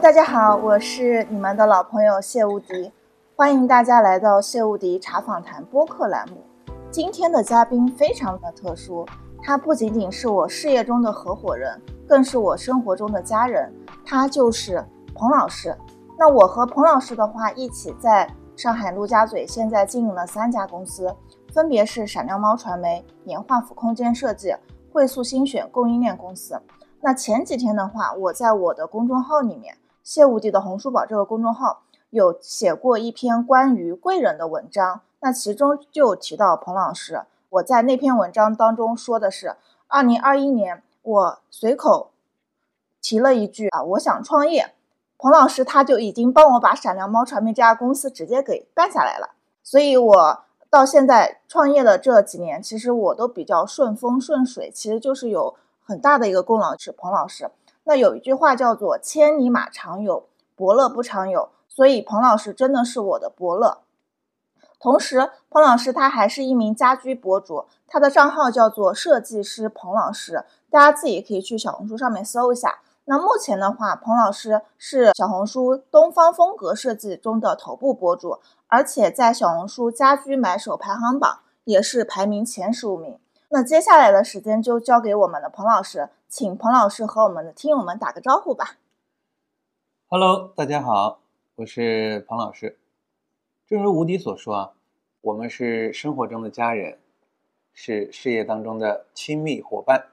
大家好，我是你们的老朋友谢无敌，欢迎大家来到谢无敌茶访谈播客栏目。今天的嘉宾非常的特殊，他不仅仅是我事业中的合伙人，更是我生活中的家人，他就是彭老师。那我和彭老师的话，一起在上海陆家嘴，现在经营了三家公司，分别是闪亮猫传媒、年画府空间设计、汇塑新选供应链公司。那前几天的话，我在我的公众号里面，谢无敌的红书宝这个公众号有写过一篇关于贵人的文章。那其中就提到彭老师，我在那篇文章当中说的是，二零二一年我随口提了一句啊，我想创业，彭老师他就已经帮我把闪亮猫传媒这家公司直接给办下来了。所以，我到现在创业的这几年，其实我都比较顺风顺水，其实就是有很大的一个功劳是彭老师。那有一句话叫做“千里马常有，伯乐不常有”，所以彭老师真的是我的伯乐。同时，彭老师他还是一名家居博主，他的账号叫做设计师彭老师，大家自己可以去小红书上面搜一下。那目前的话，彭老师是小红书东方风格设计中的头部博主，而且在小红书家居买手排行榜也是排名前十五名。那接下来的时间就交给我们的彭老师，请彭老师和我们的听友们打个招呼吧。Hello，大家好，我是彭老师。正如吴迪所说啊，我们是生活中的家人，是事业当中的亲密伙伴，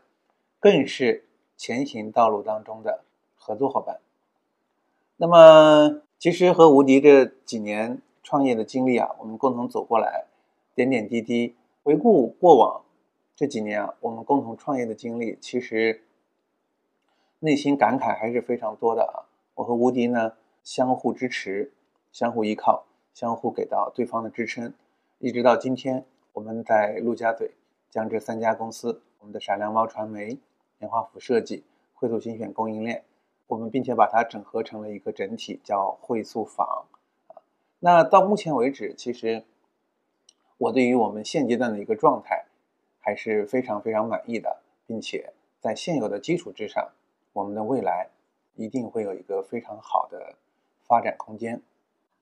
更是前行道路当中的合作伙伴。那么，其实和吴迪这几年创业的经历啊，我们共同走过来，点点滴滴，回顾过往这几年啊，我们共同创业的经历，其实内心感慨还是非常多的啊。我和吴迪呢，相互支持，相互依靠。相互给到对方的支撑，一直到今天，我们在陆家嘴将这三家公司，我们的闪亮猫传媒、年画府设计、汇塑新选供应链，我们并且把它整合成了一个整体，叫汇塑坊。啊，那到目前为止，其实我对于我们现阶段的一个状态还是非常非常满意的，并且在现有的基础之上，我们的未来一定会有一个非常好的发展空间。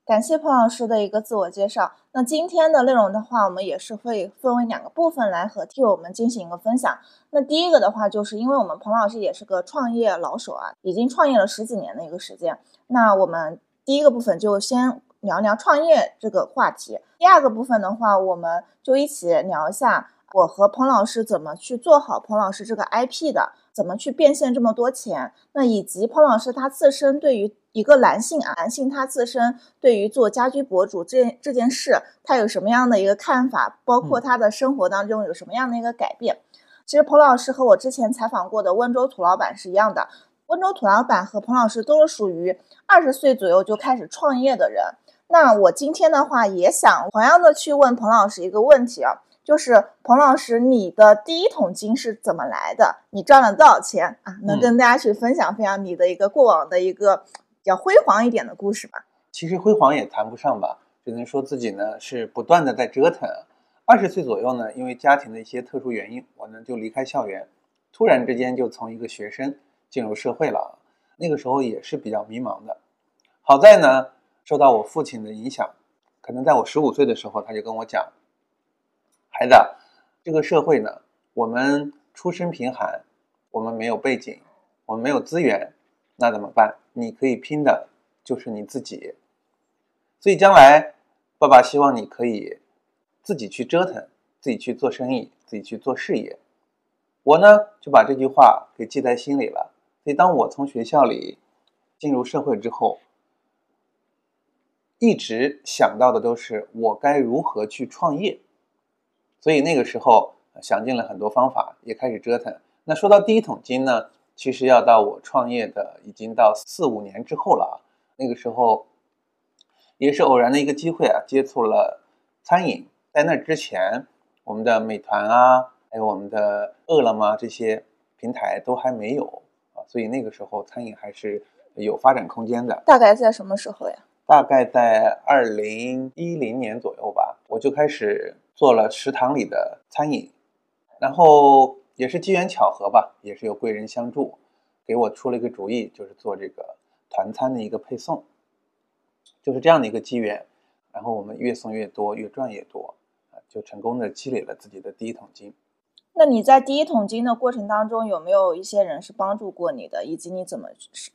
感谢彭老师的一个自我介绍。那今天的内容的话，我们也是会分为两个部分来和替我们进行一个分享。那第一个的话，就是因为我们彭老师也是个创业老手啊，已经创业了十几年的一个时间。那我们第一个部分就先聊聊创业这个话题。第二个部分的话，我们就一起聊一下我和彭老师怎么去做好彭老师这个 IP 的，怎么去变现这么多钱。那以及彭老师他自身对于一个男性啊，男性他自身对于做家居博主这这件事，他有什么样的一个看法？包括他的生活当中有什么样的一个改变？其实彭老师和我之前采访过的温州土老板是一样的，温州土老板和彭老师都是属于二十岁左右就开始创业的人。那我今天的话也想同样的去问彭老师一个问题啊，就是彭老师，你的第一桶金是怎么来的？你赚了多少钱啊？能跟大家去分享分享你的一个过往的一个。比较辉煌一点的故事吧。其实辉煌也谈不上吧，只能说自己呢是不断的在折腾。二十岁左右呢，因为家庭的一些特殊原因，我呢就离开校园，突然之间就从一个学生进入社会了。那个时候也是比较迷茫的。好在呢，受到我父亲的影响，可能在我十五岁的时候，他就跟我讲：“孩子，这个社会呢，我们出身贫寒，我们没有背景，我们没有资源。”那怎么办？你可以拼的就是你自己，所以将来爸爸希望你可以自己去折腾，自己去做生意，自己去做事业。我呢就把这句话给记在心里了。所以当我从学校里进入社会之后，一直想到的都是我该如何去创业。所以那个时候想尽了很多方法，也开始折腾。那说到第一桶金呢？其实要到我创业的已经到四五年之后了啊，那个时候也是偶然的一个机会啊，接触了餐饮。在那之前，我们的美团啊，还有我们的饿了么这些平台都还没有啊，所以那个时候餐饮还是有发展空间的。大概在什么时候呀？大概在二零一零年左右吧，我就开始做了食堂里的餐饮，然后。也是机缘巧合吧，也是有贵人相助，给我出了一个主意，就是做这个团餐的一个配送，就是这样的一个机缘。然后我们越送越多，越赚越多，啊，就成功的积累了自己的第一桶金。那你在第一桶金的过程当中，有没有一些人是帮助过你的，以及你怎么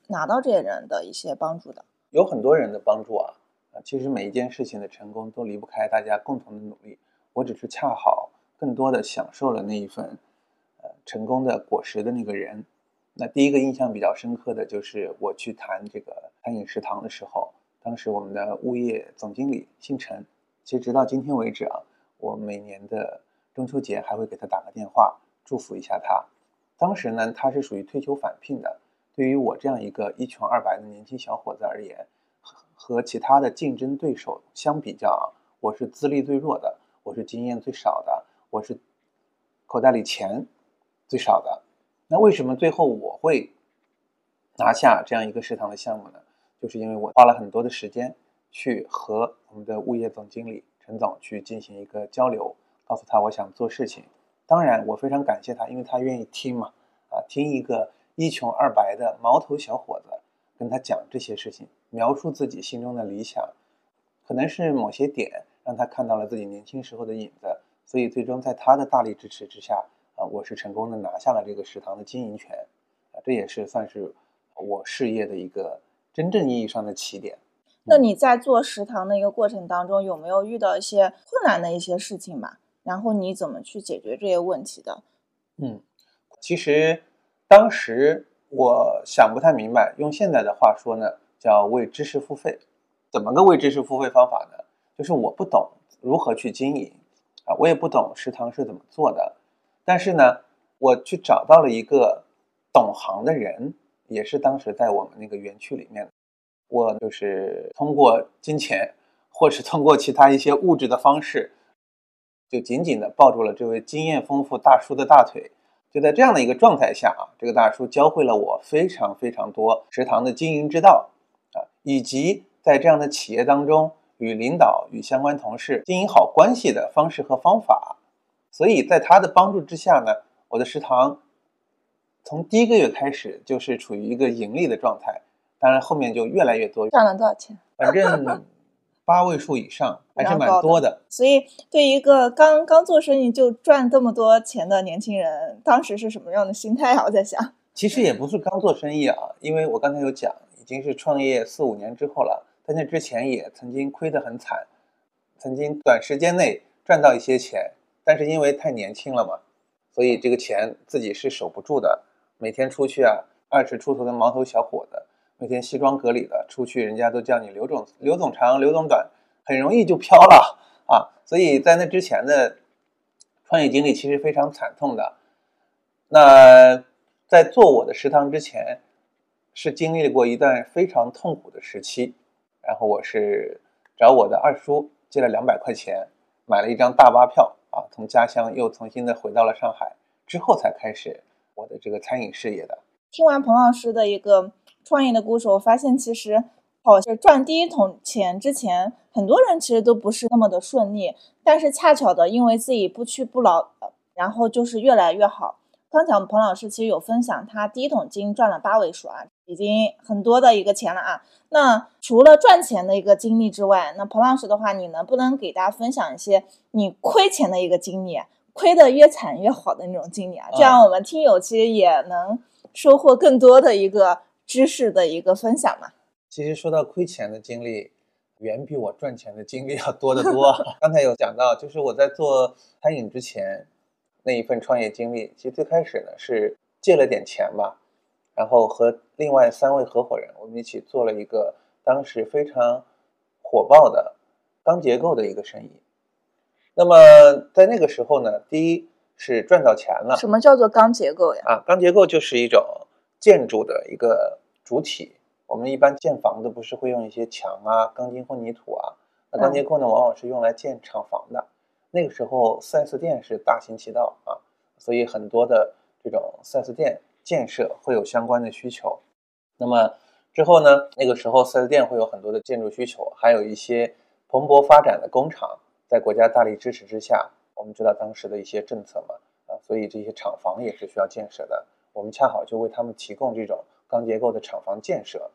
拿到这些人的一些帮助的？有很多人的帮助啊，啊，其实每一件事情的成功都离不开大家共同的努力。我只是恰好更多的享受了那一份，呃，成功的果实的那个人。那第一个印象比较深刻的就是我去谈这个餐饮食堂的时候，当时我们的物业总经理姓陈，其实直到今天为止啊，我每年的。中秋节还会给他打个电话，祝福一下他。当时呢，他是属于退休返聘的。对于我这样一个一穷二白的年轻小伙子而言，和其他的竞争对手相比较，我是资历最弱的，我是经验最少的，我是口袋里钱最少的。那为什么最后我会拿下这样一个食堂的项目呢？就是因为我花了很多的时间去和我们的物业总经理陈总去进行一个交流。告诉他我想做事情，当然我非常感谢他，因为他愿意听嘛，啊，听一个一穷二白的毛头小伙子跟他讲这些事情，描述自己心中的理想，可能是某些点让他看到了自己年轻时候的影子，所以最终在他的大力支持之下，啊，我是成功的拿下了这个食堂的经营权，啊，这也是算是我事业的一个真正意义上的起点。那你在做食堂的一个过程当中，有没有遇到一些困难的一些事情嘛？然后你怎么去解决这些问题的？嗯，其实当时我想不太明白，用现在的话说呢，叫为知识付费。怎么个为知识付费方法呢？就是我不懂如何去经营啊，我也不懂食堂是怎么做的，但是呢，我去找到了一个懂行的人，也是当时在我们那个园区里面，我就是通过金钱，或是通过其他一些物质的方式。就紧紧地抱住了这位经验丰富大叔的大腿，就在这样的一个状态下啊，这个大叔教会了我非常非常多食堂的经营之道啊，以及在这样的企业当中与领导与相关同事经营好关系的方式和方法。所以在他的帮助之下呢，我的食堂从第一个月开始就是处于一个盈利的状态，当然后面就越来越多。赚了多少钱？反正。八位数以上还是蛮多的，所以对一个刚刚做生意就赚这么多钱的年轻人，当时是什么样的心态啊？我在想，其实也不是刚做生意啊，因为我刚才有讲，已经是创业四五年之后了，在那之前也曾经亏得很惨，曾经短时间内赚到一些钱，但是因为太年轻了嘛，所以这个钱自己是守不住的，每天出去啊，二十出头的毛头小伙子。每天西装革履的出去，人家都叫你刘总，刘总长，刘总短，很容易就飘了啊！所以在那之前的创业经历其实非常惨痛的。那在做我的食堂之前，是经历过一段非常痛苦的时期。然后我是找我的二叔借了两百块钱，买了一张大巴票啊，从家乡又重新的回到了上海，之后才开始我的这个餐饮事业的。听完彭老师的一个。创业的故事，我发现其实，好像赚第一桶钱之前，很多人其实都不是那么的顺利。但是恰巧的，因为自己不屈不挠，然后就是越来越好。刚才我们彭老师其实有分享，他第一桶金赚了八位数啊，已经很多的一个钱了啊。那除了赚钱的一个经历之外，那彭老师的话，你能不能给大家分享一些你亏钱的一个经历，亏的越惨越好的那种经历啊？这样我们听友其实也能收获更多的一个。知识的一个分享嘛。其实说到亏钱的经历，远比我赚钱的经历要多得多。刚才有讲到，就是我在做餐饮之前那一份创业经历，其实最开始呢是借了点钱吧，然后和另外三位合伙人，我们一起做了一个当时非常火爆的钢结构的一个生意。那么在那个时候呢，第一是赚到钱了。什么叫做钢结构呀？啊，钢结构就是一种。建筑的一个主体，我们一般建房子不是会用一些墙啊、钢筋混凝土啊？那钢结构呢，往往是用来建厂房的。那个时候，4S 店是大行其道啊，所以很多的这种 4S 店建设会有相关的需求。那么之后呢，那个时候 4S 店会有很多的建筑需求，还有一些蓬勃发展的工厂，在国家大力支持之下，我们知道当时的一些政策嘛，啊，所以这些厂房也是需要建设的。我们恰好就为他们提供这种钢结构的厂房建设。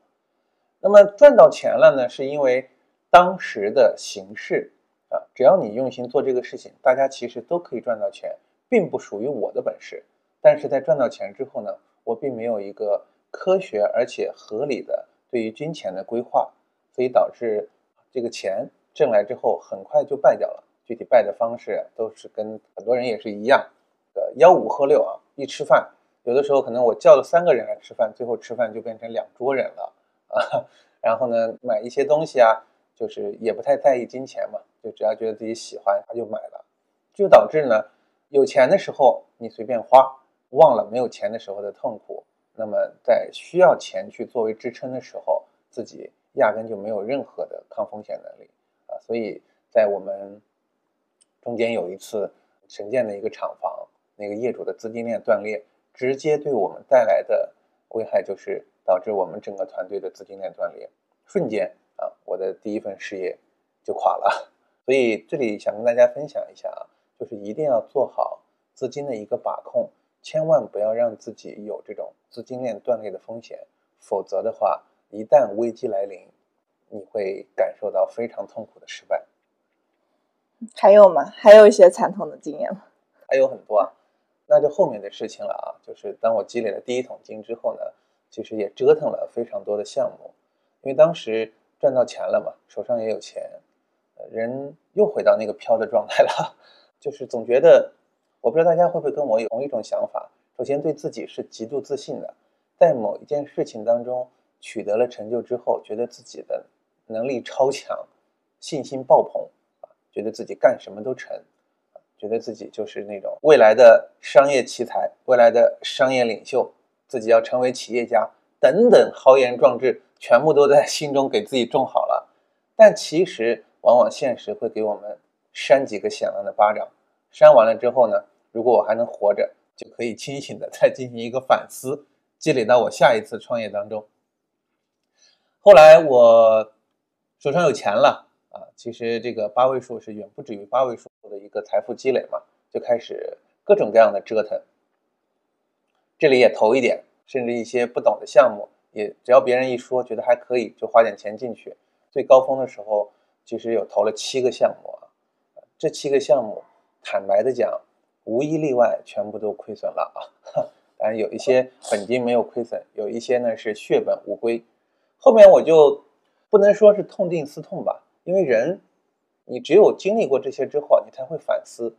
那么赚到钱了呢，是因为当时的形势啊，只要你用心做这个事情，大家其实都可以赚到钱，并不属于我的本事。但是在赚到钱之后呢，我并没有一个科学而且合理的对于金钱的规划，所以导致这个钱挣来之后很快就败掉了。具体败的方式都是跟很多人也是一样，呃，吆五喝六啊，一吃饭，有的时候可能我叫了三个人来吃饭，最后吃饭就变成两桌人了啊。然后呢，买一些东西啊，就是也不太在意金钱嘛，就只要觉得自己喜欢，他就买了，就导致呢，有钱的时候你随便花，忘了没有钱的时候的痛苦。那么在需要钱去作为支撑的时候，自己压根就没有任何的抗风险能力啊。所以在我们。中间有一次神建的一个厂房，那个业主的资金链断裂，直接对我们带来的危害就是导致我们整个团队的资金链断裂，瞬间啊，我的第一份事业就垮了。所以这里想跟大家分享一下啊，就是一定要做好资金的一个把控，千万不要让自己有这种资金链断裂的风险，否则的话，一旦危机来临，你会感受到非常痛苦的失败。还有吗？还有一些惨痛的经验吗？还有很多啊，那就后面的事情了啊。就是当我积累了第一桶金之后呢，其实也折腾了非常多的项目，因为当时赚到钱了嘛，手上也有钱，人又回到那个飘的状态了。就是总觉得，我不知道大家会不会跟我有同一种想法。首先对自己是极度自信的，在某一件事情当中取得了成就之后，觉得自己的能力超强，信心爆棚啊。觉得自己干什么都成，觉得自己就是那种未来的商业奇才，未来的商业领袖，自己要成为企业家等等豪言壮志，全部都在心中给自己种好了。但其实，往往现实会给我们扇几个响亮的巴掌。扇完了之后呢，如果我还能活着，就可以清醒的再进行一个反思，积累到我下一次创业当中。后来我手上有钱了。啊，其实这个八位数是远不止于八位数的一个财富积累嘛，就开始各种各样的折腾。这里也投一点，甚至一些不懂的项目，也只要别人一说觉得还可以，就花点钱进去。最高峰的时候，其实有投了七个项目啊，这七个项目，坦白的讲，无一例外全部都亏损了啊。当然有一些本金没有亏损，有一些呢是血本无归。后面我就不能说是痛定思痛吧。因为人，你只有经历过这些之后，你才会反思。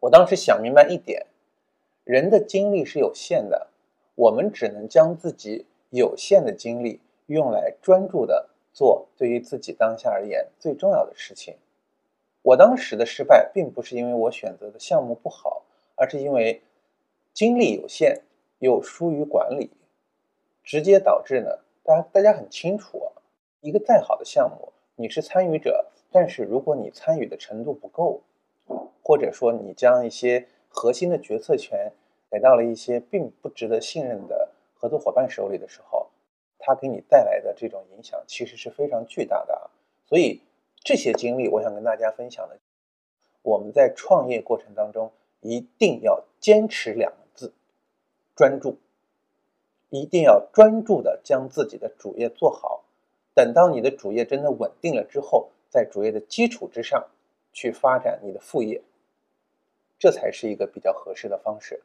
我当时想明白一点，人的精力是有限的，我们只能将自己有限的精力用来专注的做对于自己当下而言最重要的事情。我当时的失败，并不是因为我选择的项目不好，而是因为精力有限又疏于管理，直接导致呢，大家大家很清楚啊，一个再好的项目。你是参与者，但是如果你参与的程度不够，或者说你将一些核心的决策权给到了一些并不值得信任的合作伙伴手里的时候，他给你带来的这种影响其实是非常巨大的啊。所以这些经历，我想跟大家分享的，我们在创业过程当中一定要坚持两个字：专注，一定要专注的将自己的主业做好。等到你的主业真的稳定了之后，在主业的基础之上，去发展你的副业，这才是一个比较合适的方式。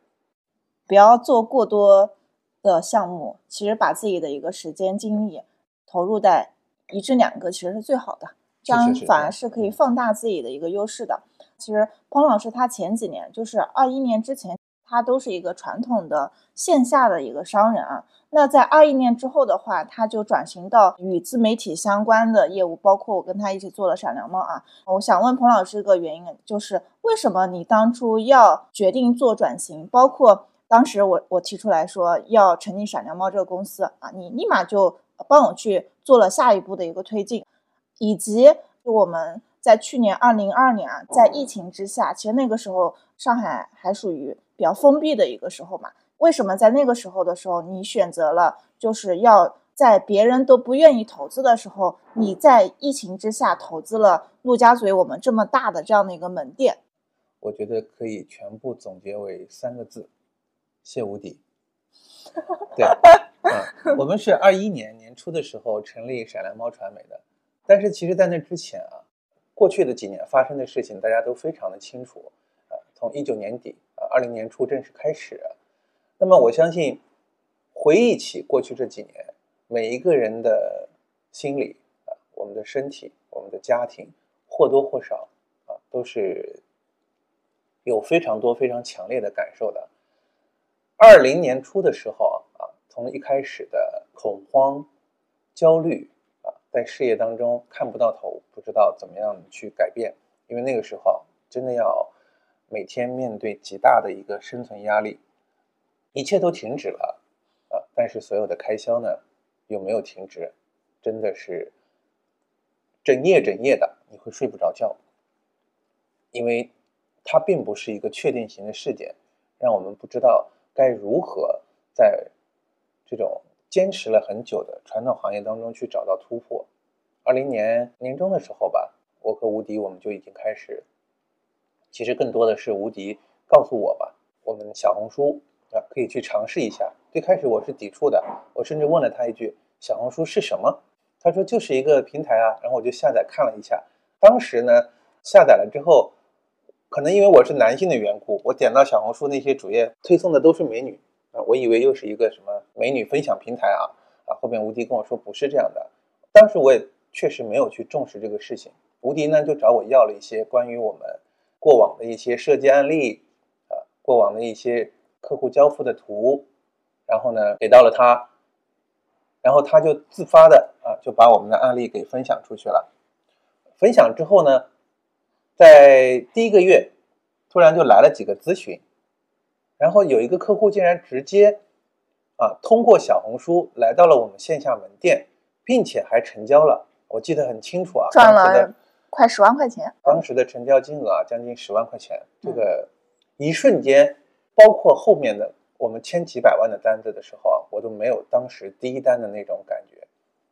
不要做过多的项目，其实把自己的一个时间精力投入在一至两个，其实是最好的，这样反而是可以放大自己的一个优势的。其实彭老师他前几年，就是二一年之前。他都是一个传统的线下的一个商人啊，那在二一年之后的话，他就转型到与自媒体相关的业务，包括我跟他一起做了闪亮猫啊。我想问彭老师一个原因，就是为什么你当初要决定做转型？包括当时我我提出来说要成立闪亮猫这个公司啊，你立马就帮我去做了下一步的一个推进，以及我们在去年二零二二年啊，在疫情之下，其实那个时候上海还属于。比较封闭的一个时候嘛，为什么在那个时候的时候，你选择了就是要在别人都不愿意投资的时候，你在疫情之下投资了陆家嘴我们这么大的这样的一个门店？我觉得可以全部总结为三个字：谢无敌。对，啊，我们是二一年年初的时候成立闪亮猫传媒的，但是其实，在那之前啊，过去的几年发生的事情大家都非常的清楚啊。从一九年底啊，二零年初正式开始，那么我相信，回忆起过去这几年，每一个人的心里啊，我们的身体，我们的家庭，或多或少啊，都是有非常多非常强烈的感受的。二零年初的时候啊，从一开始的恐慌、焦虑，在事业当中看不到头，不知道怎么样去改变，因为那个时候真的要每天面对极大的一个生存压力，一切都停止了啊，但是所有的开销呢又没有停止，真的是整夜整夜的，你会睡不着觉，因为它并不是一个确定型的事件，让我们不知道。该如何在这种坚持了很久的传统行业当中去找到突破？二零年年中的时候吧，我和吴迪我们就已经开始。其实更多的是吴迪告诉我吧，我们小红书啊可以去尝试一下。最开始我是抵触的，我甚至问了他一句：“小红书是什么？”他说：“就是一个平台啊。”然后我就下载看了一下。当时呢，下载了之后。可能因为我是男性的缘故，我点到小红书那些主页推送的都是美女我以为又是一个什么美女分享平台啊啊！后面吴迪跟我说不是这样的，当时我也确实没有去重视这个事情。吴迪呢就找我要了一些关于我们过往的一些设计案例啊，过往的一些客户交付的图，然后呢给到了他，然后他就自发的啊就把我们的案例给分享出去了。分享之后呢？在第一个月，突然就来了几个咨询，然后有一个客户竟然直接啊通过小红书来到了我们线下门店，并且还成交了，我记得很清楚啊，赚了快十万块钱。当时的成交金额啊将近十万块钱，这个一瞬间，包括后面的我们签几百万的单子的时候啊，我都没有当时第一单的那种感觉，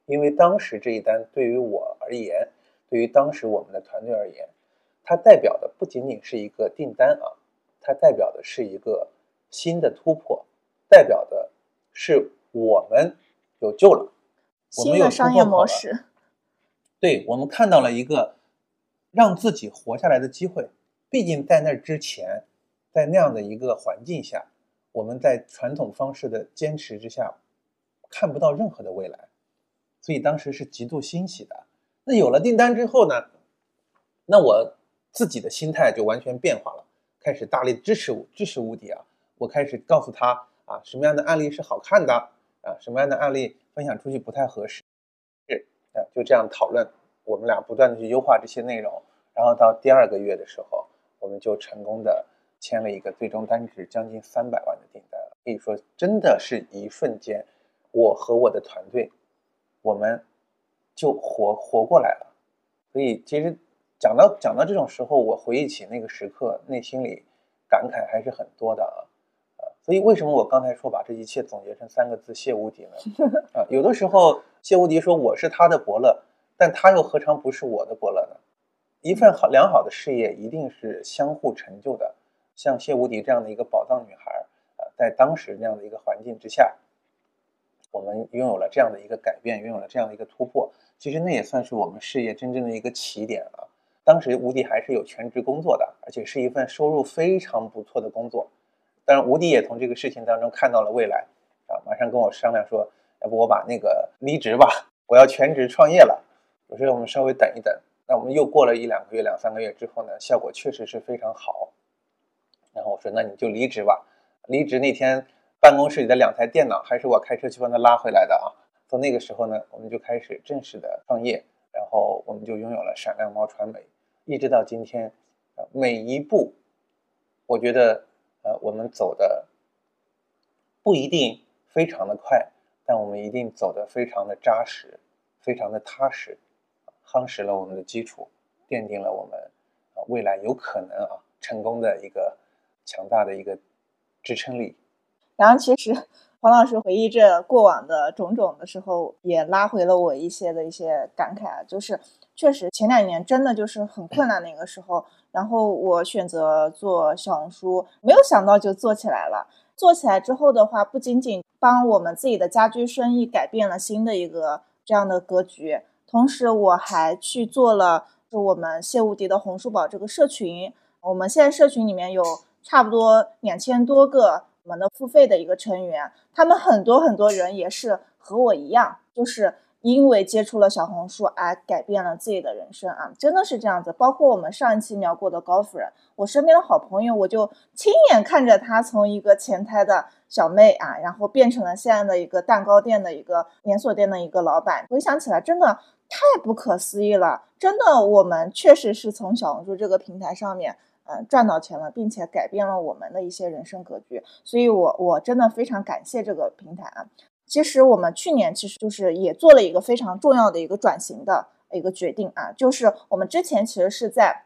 因为当时这一单对于我而言，对于当时我们的团队而言。它代表的不仅仅是一个订单啊，它代表的是一个新的突破，代表的是我们有救了，新的商业模式。对，我们看到了一个让自己活下来的机会。毕竟在那之前，在那样的一个环境下，我们在传统方式的坚持之下，看不到任何的未来，所以当时是极度欣喜的。那有了订单之后呢？那我。自己的心态就完全变化了，开始大力支持支持吴迪啊！我开始告诉他啊，什么样的案例是好看的啊，什么样的案例分享出去不太合适，是啊，就这样讨论，我们俩不断的去优化这些内容，然后到第二个月的时候，我们就成功的签了一个最终单值将近三百万的订单，可以说真的是一瞬间，我和我的团队，我们就活活过来了，所以其实。讲到讲到这种时候，我回忆起那个时刻，内心里感慨还是很多的，啊，所以为什么我刚才说把这一切总结成三个字“谢无敌”呢？啊，有的时候谢无敌说我是他的伯乐，但他又何尝不是我的伯乐呢？一份好良好的事业一定是相互成就的，像谢无敌这样的一个宝藏女孩啊，在当时那样的一个环境之下，我们拥有了这样的一个改变，拥有了这样的一个突破，其实那也算是我们事业真正的一个起点了。当时吴迪还是有全职工作的，而且是一份收入非常不错的工作。当然，吴迪也从这个事情当中看到了未来，啊，马上跟我商量说，要不我把那个离职吧，我要全职创业了。我说我们稍微等一等。那我们又过了一两个月、两三个月之后呢，效果确实是非常好。然后我说那你就离职吧。离职那天，办公室里的两台电脑还是我开车去帮他拉回来的啊。从那个时候呢，我们就开始正式的创业，然后我们就拥有了闪亮猫传媒。一直到今天，每一步，我觉得，呃，我们走的不一定非常的快，但我们一定走的非常的扎实，非常的踏实，夯实了我们的基础，奠定了我们啊未来有可能啊成功的一个强大的一个支撑力。然后，其实黄老师回忆这过往的种种的时候，也拉回了我一些的一些感慨啊，就是。确实，前两年真的就是很困难的一个时候，然后我选择做小红书，没有想到就做起来了。做起来之后的话，不仅仅帮我们自己的家居生意改变了新的一个这样的格局，同时我还去做了就我们谢无敌的红书宝这个社群。我们现在社群里面有差不多两千多个我们的付费的一个成员，他们很多很多人也是和我一样，就是。因为接触了小红书而改变了自己的人生啊，真的是这样子。包括我们上一期聊过的高夫人，我身边的好朋友，我就亲眼看着她从一个前台的小妹啊，然后变成了现在的一个蛋糕店的一个连锁店的一个老板。回想起来，真的太不可思议了。真的，我们确实是从小红书这个平台上面，嗯，赚到钱了，并且改变了我们的一些人生格局。所以，我我真的非常感谢这个平台啊。其实我们去年其实就是也做了一个非常重要的一个转型的一个决定啊，就是我们之前其实是在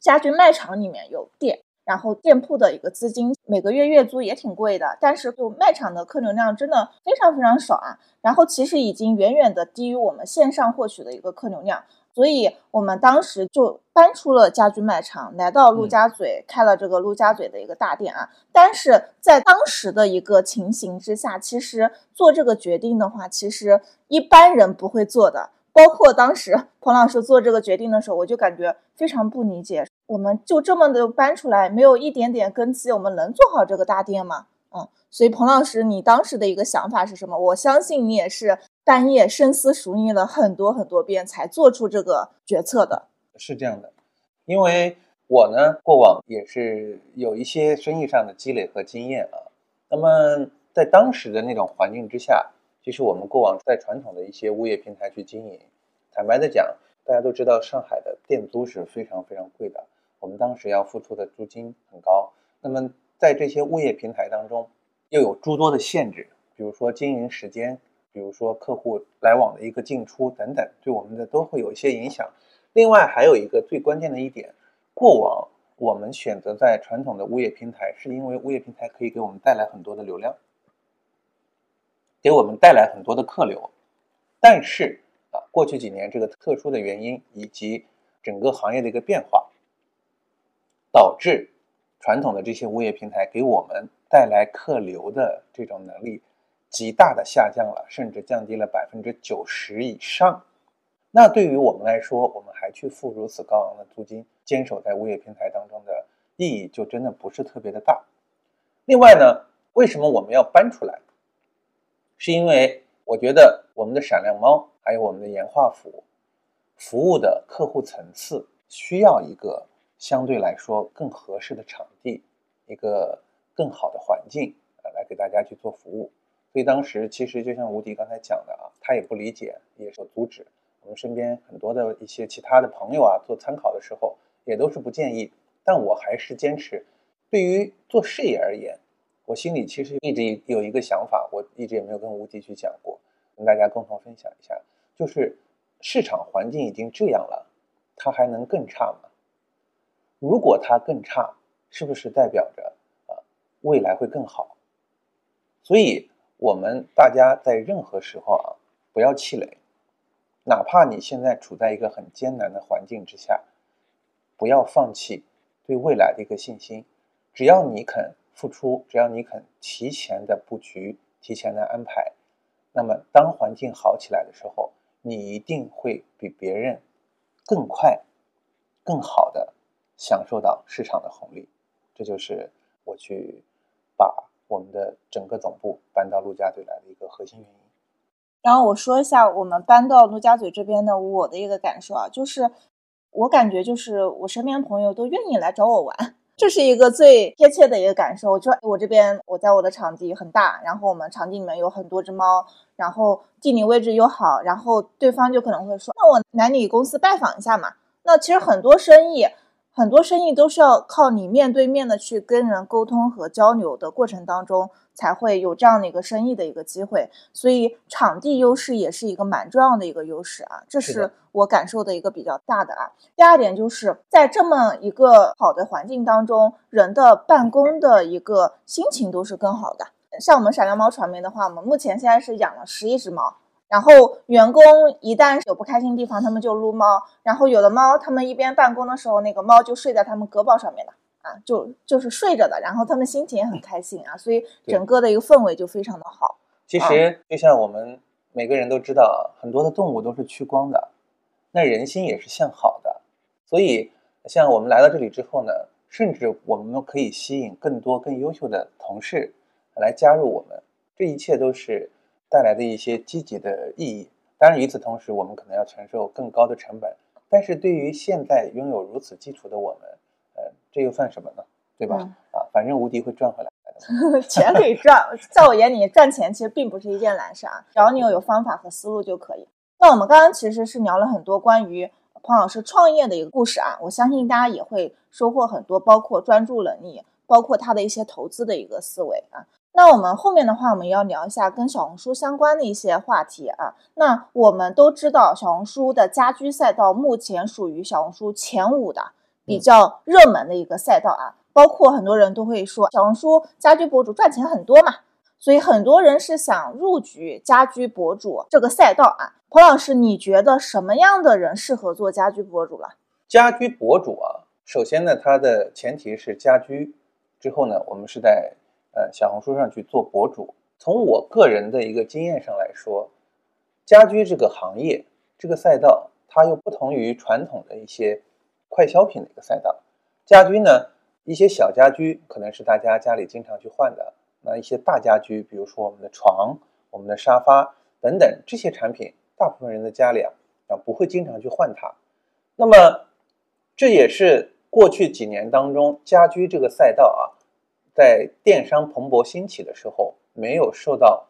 家居卖场里面有店，然后店铺的一个资金每个月月租也挺贵的，但是就卖场的客流量真的非常非常少啊，然后其实已经远远的低于我们线上获取的一个客流量。所以我们当时就搬出了家居卖场，来到陆家嘴开了这个陆家嘴的一个大店啊。但是在当时的一个情形之下，其实做这个决定的话，其实一般人不会做的。包括当时 彭老师做这个决定的时候，我就感觉非常不理解。我们就这么的搬出来，没有一点点根基，我们能做好这个大店吗？嗯，所以彭老师，你当时的一个想法是什么？我相信你也是。半夜深思熟虑了很多很多遍，才做出这个决策的。是这样的，因为我呢，过往也是有一些生意上的积累和经验啊。那么在当时的那种环境之下，其实我们过往在传统的一些物业平台去经营，坦白的讲，大家都知道上海的店租是非常非常贵的，我们当时要付出的租金很高。那么在这些物业平台当中，又有诸多的限制，比如说经营时间。比如说客户来往的一个进出等等，对我们的都会有一些影响。另外还有一个最关键的一点，过往我们选择在传统的物业平台，是因为物业平台可以给我们带来很多的流量，给我们带来很多的客流。但是啊，过去几年这个特殊的原因以及整个行业的一个变化，导致传统的这些物业平台给我们带来客流的这种能力。极大的下降了，甚至降低了百分之九十以上。那对于我们来说，我们还去付如此高昂的租金，坚守在物业平台当中的意义就真的不是特别的大。另外呢，为什么我们要搬出来？是因为我觉得我们的闪亮猫还有我们的岩画府服务的客户层次需要一个相对来说更合适的场地，一个更好的环境啊，来给大家去做服务。所以当时其实就像吴迪刚才讲的啊，他也不理解，也是阻止。我们身边很多的一些其他的朋友啊，做参考的时候也都是不建议。但我还是坚持，对于做事业而言，我心里其实一直有一个想法，我一直也没有跟吴迪去讲过，跟大家共同分享一下，就是市场环境已经这样了，它还能更差吗？如果它更差，是不是代表着啊未来会更好？所以。我们大家在任何时候啊，不要气馁，哪怕你现在处在一个很艰难的环境之下，不要放弃对未来的一个信心。只要你肯付出，只要你肯提前的布局、提前的安排，那么当环境好起来的时候，你一定会比别人更快、更好的享受到市场的红利。这就是我去把。我们的整个总部搬到陆家嘴来的一个核心原因。然后我说一下我们搬到陆家嘴这边的我的一个感受啊，就是我感觉就是我身边朋友都愿意来找我玩，这是一个最贴切的一个感受。就我这边，我在我的场地很大，然后我们场地里面有很多只猫，然后地理位置又好，然后对方就可能会说，那我来你公司拜访一下嘛。那其实很多生意。很多生意都是要靠你面对面的去跟人沟通和交流的过程当中，才会有这样的一个生意的一个机会。所以场地优势也是一个蛮重要的一个优势啊，这是我感受的一个比较大的啊。第二点就是在这么一个好的环境当中，人的办公的一个心情都是更好的。像我们闪亮猫传媒的话，我们目前现在是养了十一只猫。然后员工一旦有不开心的地方，他们就撸猫。然后有的猫，他们一边办公的时候，那个猫就睡在他们胳膊上面了啊，就就是睡着的，然后他们心情也很开心啊，所以整个的一个氛围就非常的好。其实就像我们每个人都知道，很多的动物都是趋光的，那人心也是向好的，所以像我们来到这里之后呢，甚至我们可以吸引更多更优秀的同事来加入我们，这一切都是带来的一些积极的意义。当然，与此同时，我们可能要承受更高的成本，但是对于现在拥有如此基础的我们，呃，这又算什么呢？对吧？啊，反正无敌会赚回来的，钱可以赚。在我眼里，赚钱其实并不是一件难事啊，只要你有有方法和思路就可以。那我们刚刚其实是聊了很多关于彭老师创业的一个故事啊，我相信大家也会收获很多，包括专注能力，包括他的一些投资的一个思维啊。那我们后面的话，我们要聊一下跟小红书相关的一些话题啊。那我们都知道，小红书的家居赛道目前属于小红书前五的比较热门的一个赛道啊。包括很多人都会说，小红书家居博主赚钱很多嘛，所以很多人是想入局家居博主这个赛道啊。彭老师，你觉得什么样的人适合做家居博主了？家居博主啊，首先呢，它的前提是家居，之后呢，我们是在。呃，小红书上去做博主，从我个人的一个经验上来说，家居这个行业这个赛道，它又不同于传统的一些快消品的一个赛道。家居呢，一些小家居可能是大家家里经常去换的，那一些大家居，比如说我们的床、我们的沙发等等这些产品，大部分人的家里啊啊不会经常去换它。那么这也是过去几年当中家居这个赛道啊。在电商蓬勃兴起的时候，没有受到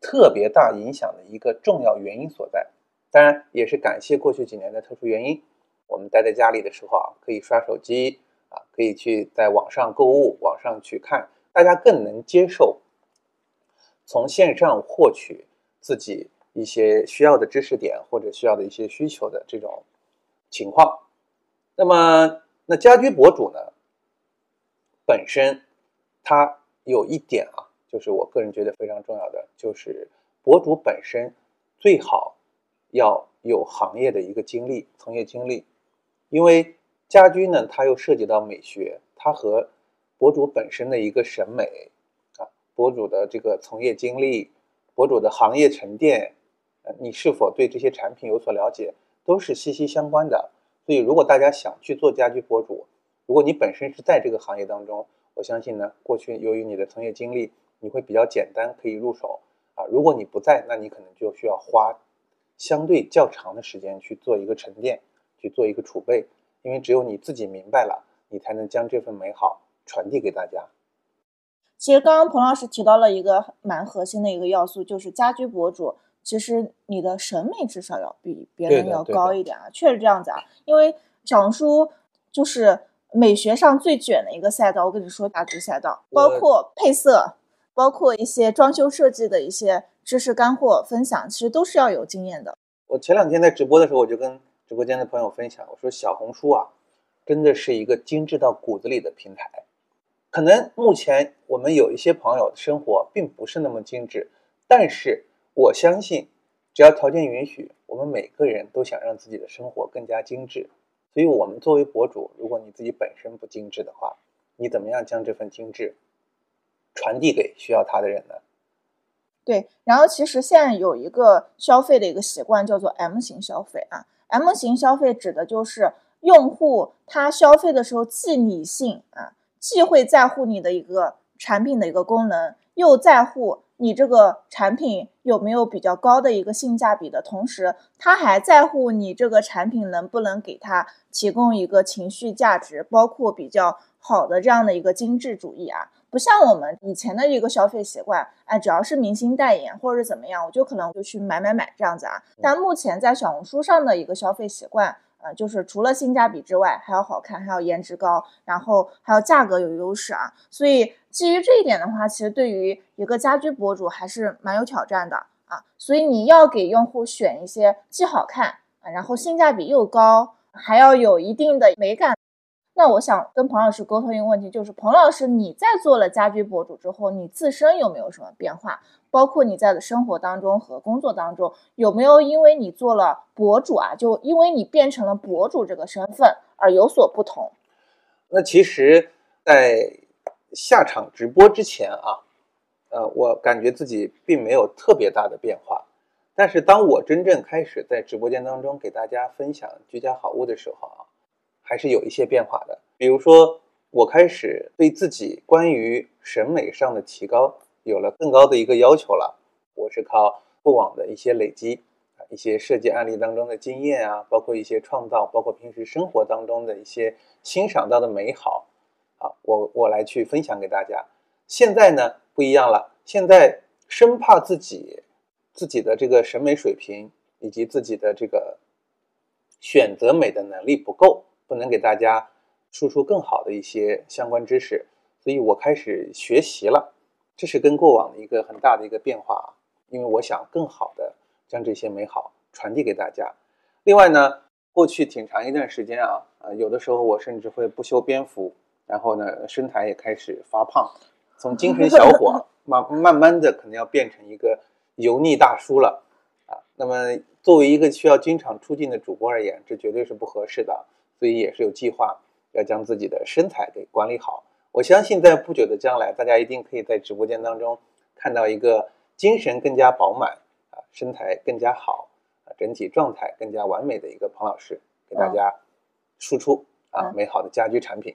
特别大影响的一个重要原因所在。当然，也是感谢过去几年的特殊原因，我们待在家里的时候啊，可以刷手机啊，可以去在网上购物，网上去看，大家更能接受从线上获取自己一些需要的知识点或者需要的一些需求的这种情况。那么，那家居博主呢，本身。它有一点啊，就是我个人觉得非常重要的，就是博主本身最好要有行业的一个经历、从业经历，因为家居呢，它又涉及到美学，它和博主本身的一个审美啊，博主的这个从业经历、博主的行业沉淀，呃，你是否对这些产品有所了解，都是息息相关的。所以，如果大家想去做家居博主，如果你本身是在这个行业当中，我相信呢，过去由于你的从业经历，你会比较简单可以入手啊。如果你不在，那你可能就需要花相对较长的时间去做一个沉淀，去做一个储备。因为只有你自己明白了，你才能将这份美好传递给大家。其实刚刚彭老师提到了一个蛮核心的一个要素，就是家居博主，其实你的审美至少要比别人要高一点啊，确实这样子啊。因为小红书就是。美学上最卷的一个赛道，我跟你说，家居赛道，包括配色，包括一些装修设计的一些知识干货分享，其实都是要有经验的。我前两天在直播的时候，我就跟直播间的朋友分享，我说小红书啊，真的是一个精致到骨子里的平台。可能目前我们有一些朋友的生活并不是那么精致，但是我相信，只要条件允许，我们每个人都想让自己的生活更加精致。所以，我们作为博主，如果你自己本身不精致的话，你怎么样将这份精致传递给需要它的人呢？对，然后其实现在有一个消费的一个习惯，叫做 M 型消费啊。M 型消费指的就是用户他消费的时候既理性啊，既会在乎你的一个产品的一个功能，又在乎。你这个产品有没有比较高的一个性价比的同时，他还在乎你这个产品能不能给他提供一个情绪价值，包括比较好的这样的一个精致主义啊，不像我们以前的一个消费习惯，哎，只要是明星代言或者是怎么样，我就可能就去买买买这样子啊。但目前在小红书上的一个消费习惯。呃，就是除了性价比之外，还要好看，还要颜值高，然后还要价格有优势啊。所以基于这一点的话，其实对于一个家居博主还是蛮有挑战的啊。所以你要给用户选一些既好看啊，然后性价比又高，还要有一定的美感。那我想跟彭老师沟通一个问题，就是彭老师，你在做了家居博主之后，你自身有没有什么变化？包括你在的生活当中和工作当中，有没有因为你做了博主啊，就因为你变成了博主这个身份而有所不同？那其实在下场直播之前啊，呃，我感觉自己并没有特别大的变化。但是当我真正开始在直播间当中给大家分享居家好物的时候啊，还是有一些变化的。比如说，我开始对自己关于审美上的提高有了更高的一个要求了。我是靠过往的一些累积啊，一些设计案例当中的经验啊，包括一些创造，包括平时生活当中的一些欣赏到的美好啊，我我来去分享给大家。现在呢不一样了，现在生怕自己。自己的这个审美水平以及自己的这个选择美的能力不够，不能给大家输出更好的一些相关知识，所以我开始学习了，这是跟过往的一个很大的一个变化啊，因为我想更好的将这些美好传递给大家。另外呢，过去挺长一段时间啊，啊，有的时候我甚至会不修边幅，然后呢，身材也开始发胖，从精神小伙 慢慢慢的可能要变成一个。油腻大叔了啊！那么作为一个需要经常出镜的主播而言，这绝对是不合适的，所以也是有计划要将自己的身材给管理好。我相信在不久的将来，大家一定可以在直播间当中看到一个精神更加饱满啊，身材更加好啊，整体状态更加完美的一个彭老师，给大家输出啊美好的家居产品。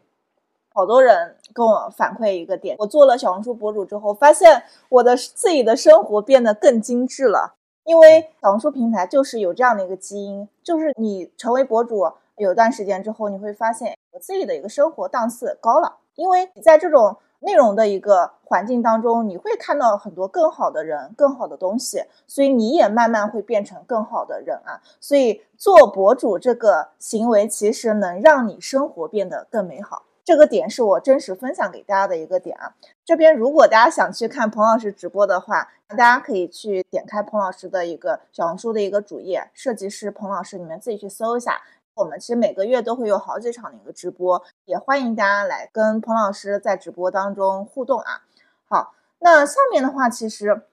好多人跟我反馈一个点，我做了小红书博主之后，发现我的自己的生活变得更精致了。因为小红书平台就是有这样的一个基因，就是你成为博主有段时间之后，你会发现我自己的一个生活档次高了。因为你在这种内容的一个环境当中，你会看到很多更好的人、更好的东西，所以你也慢慢会变成更好的人啊。所以做博主这个行为，其实能让你生活变得更美好。这个点是我真实分享给大家的一个点啊。这边如果大家想去看彭老师直播的话，大家可以去点开彭老师的一个小红书的一个主页，设计师彭老师，你们自己去搜一下。我们其实每个月都会有好几场的一个直播，也欢迎大家来跟彭老师在直播当中互动啊。好，那下面的话，其实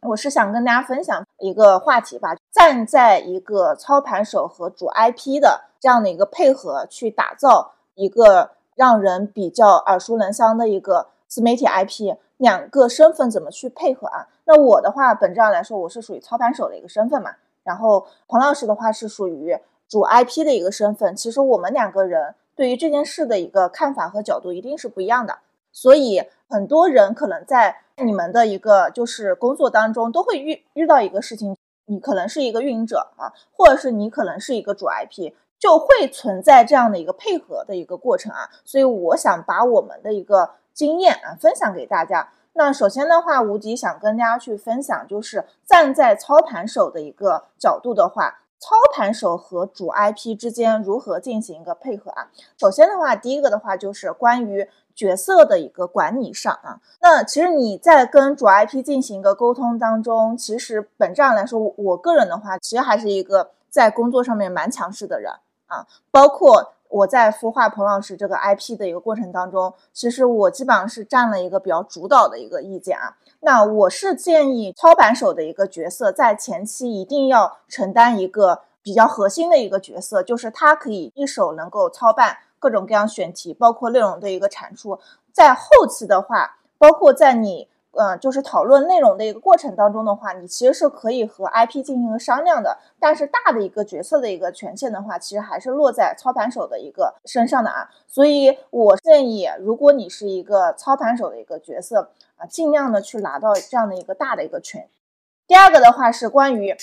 我是想跟大家分享一个话题吧，站在一个操盘手和主 IP 的这样的一个配合，去打造一个。让人比较耳熟能详的一个自媒体 IP，两个身份怎么去配合啊？那我的话，本质上来说，我是属于操盘手的一个身份嘛。然后彭老师的话是属于主 IP 的一个身份。其实我们两个人对于这件事的一个看法和角度一定是不一样的。所以很多人可能在你们的一个就是工作当中都会遇遇到一个事情，你可能是一个运营者啊，或者是你可能是一个主 IP。就会存在这样的一个配合的一个过程啊，所以我想把我们的一个经验啊分享给大家。那首先的话，无极想跟大家去分享，就是站在操盘手的一个角度的话，操盘手和主 IP 之间如何进行一个配合啊？首先的话，第一个的话就是关于角色的一个管理上啊。那其实你在跟主 IP 进行一个沟通当中，其实本质上来说，我个人的话，其实还是一个在工作上面蛮强势的人。啊，包括我在孵化彭老师这个 IP 的一个过程当中，其实我基本上是占了一个比较主导的一个意见啊。那我是建议操盘手的一个角色在前期一定要承担一个比较核心的一个角色，就是他可以一手能够操办各种各样选题，包括内容的一个产出。在后期的话，包括在你。嗯，就是讨论内容的一个过程当中的话，你其实是可以和 IP 进行一个商量的。但是大的一个角色的一个权限的话，其实还是落在操盘手的一个身上的啊。所以我建议，如果你是一个操盘手的一个角色啊，尽量的去拿到这样的一个大的一个权。第二个的话是关于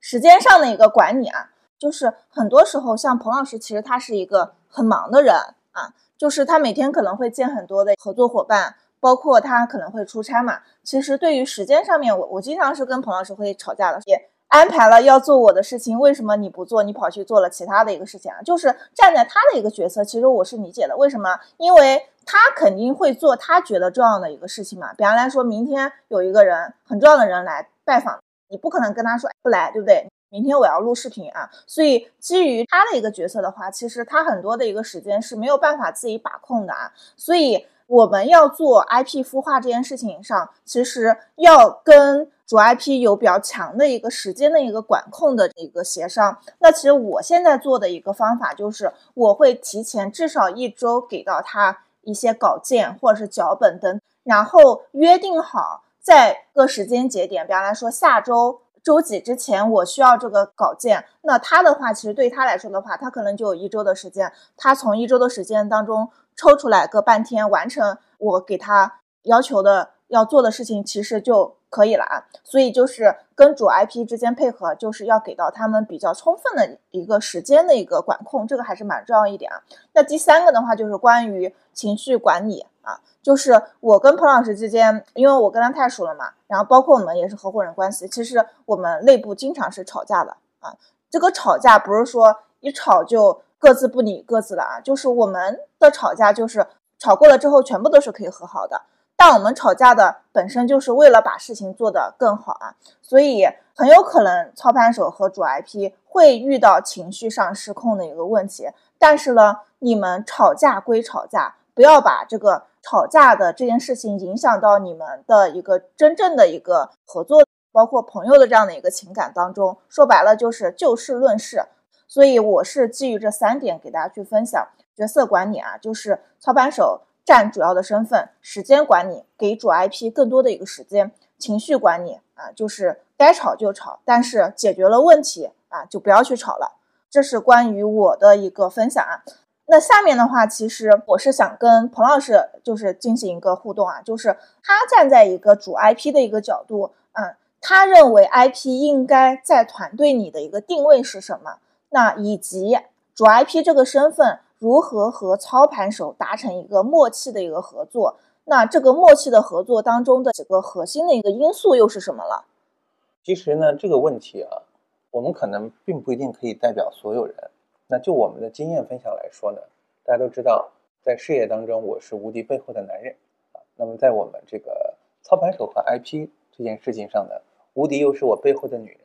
时间上的一个管理啊，就是很多时候像彭老师，其实他是一个很忙的人啊，就是他每天可能会见很多的合作伙伴。包括他可能会出差嘛，其实对于时间上面，我我经常是跟彭老师会吵架的，也安排了要做我的事情，为什么你不做，你跑去做了其他的一个事情啊？就是站在他的一个角色，其实我是理解的，为什么？因为他肯定会做他觉得重要的一个事情嘛。比方来说，明天有一个人很重要的人来拜访，你不可能跟他说不来，对不对？明天我要录视频啊，所以基于他的一个角色的话，其实他很多的一个时间是没有办法自己把控的啊，所以。我们要做 IP 孵化这件事情上，其实要跟主 IP 有比较强的一个时间的一个管控的一个协商。那其实我现在做的一个方法就是，我会提前至少一周给到他一些稿件或者是脚本等，然后约定好在个时间节点，比方来说下周周几之前我需要这个稿件，那他的话其实对他来说的话，他可能就有一周的时间，他从一周的时间当中抽出来个半天完成我给他要求的要做的事情，其实就。可以了啊，所以就是跟主 IP 之间配合，就是要给到他们比较充分的一个时间的一个管控，这个还是蛮重要一点啊。那第三个的话就是关于情绪管理啊，就是我跟彭老师之间，因为我跟他太熟了嘛，然后包括我们也是合伙人关系，其实我们内部经常是吵架的啊。这个吵架不是说一吵就各自不理各自的啊，就是我们的吵架就是吵过了之后，全部都是可以和好的。但我们吵架的本身就是为了把事情做得更好啊，所以很有可能操盘手和主 IP 会遇到情绪上失控的一个问题。但是呢，你们吵架归吵架，不要把这个吵架的这件事情影响到你们的一个真正的一个合作，包括朋友的这样的一个情感当中。说白了就是就事论事。所以我是基于这三点给大家去分享角色管理啊，就是操盘手。占主要的身份，时间管理给主 IP 更多的一个时间，情绪管理啊，就是该吵就吵，但是解决了问题啊，就不要去吵了。这是关于我的一个分享啊。那下面的话，其实我是想跟彭老师就是进行一个互动啊，就是他站在一个主 IP 的一个角度，嗯，他认为 IP 应该在团队里的一个定位是什么？那以及主 IP 这个身份。如何和操盘手达成一个默契的一个合作？那这个默契的合作当中的几个核心的一个因素又是什么了？其实呢，这个问题啊，我们可能并不一定可以代表所有人。那就我们的经验分享来说呢，大家都知道，在事业当中，我是无敌背后的男人啊。那么在我们这个操盘手和 IP 这件事情上呢，无敌又是我背后的女人。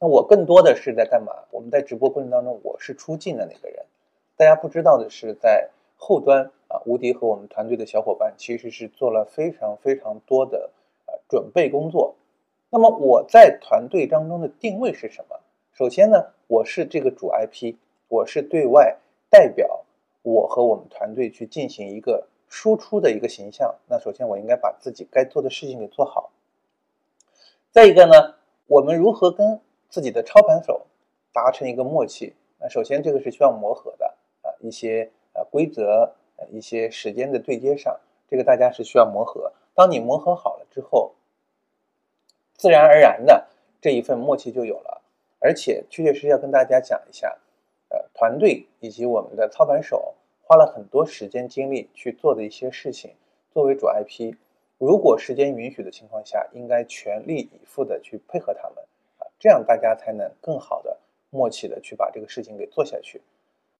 那我更多的是在干嘛？我们在直播过程当中，我是出镜的那个人。大家不知道的是，在后端啊，无敌和我们团队的小伙伴其实是做了非常非常多的呃准备工作。那么我在团队当中的定位是什么？首先呢，我是这个主 IP，我是对外代表我和我们团队去进行一个输出的一个形象。那首先我应该把自己该做的事情给做好。再一个呢，我们如何跟自己的操盘手达成一个默契？那首先这个是需要磨合的啊。一些呃规则，一些时间的对接上，这个大家是需要磨合。当你磨合好了之后，自然而然的这一份默契就有了。而且确确实实要跟大家讲一下，呃，团队以及我们的操盘手花了很多时间精力去做的一些事情，作为主 IP，如果时间允许的情况下，应该全力以赴的去配合他们啊，这样大家才能更好的默契的去把这个事情给做下去。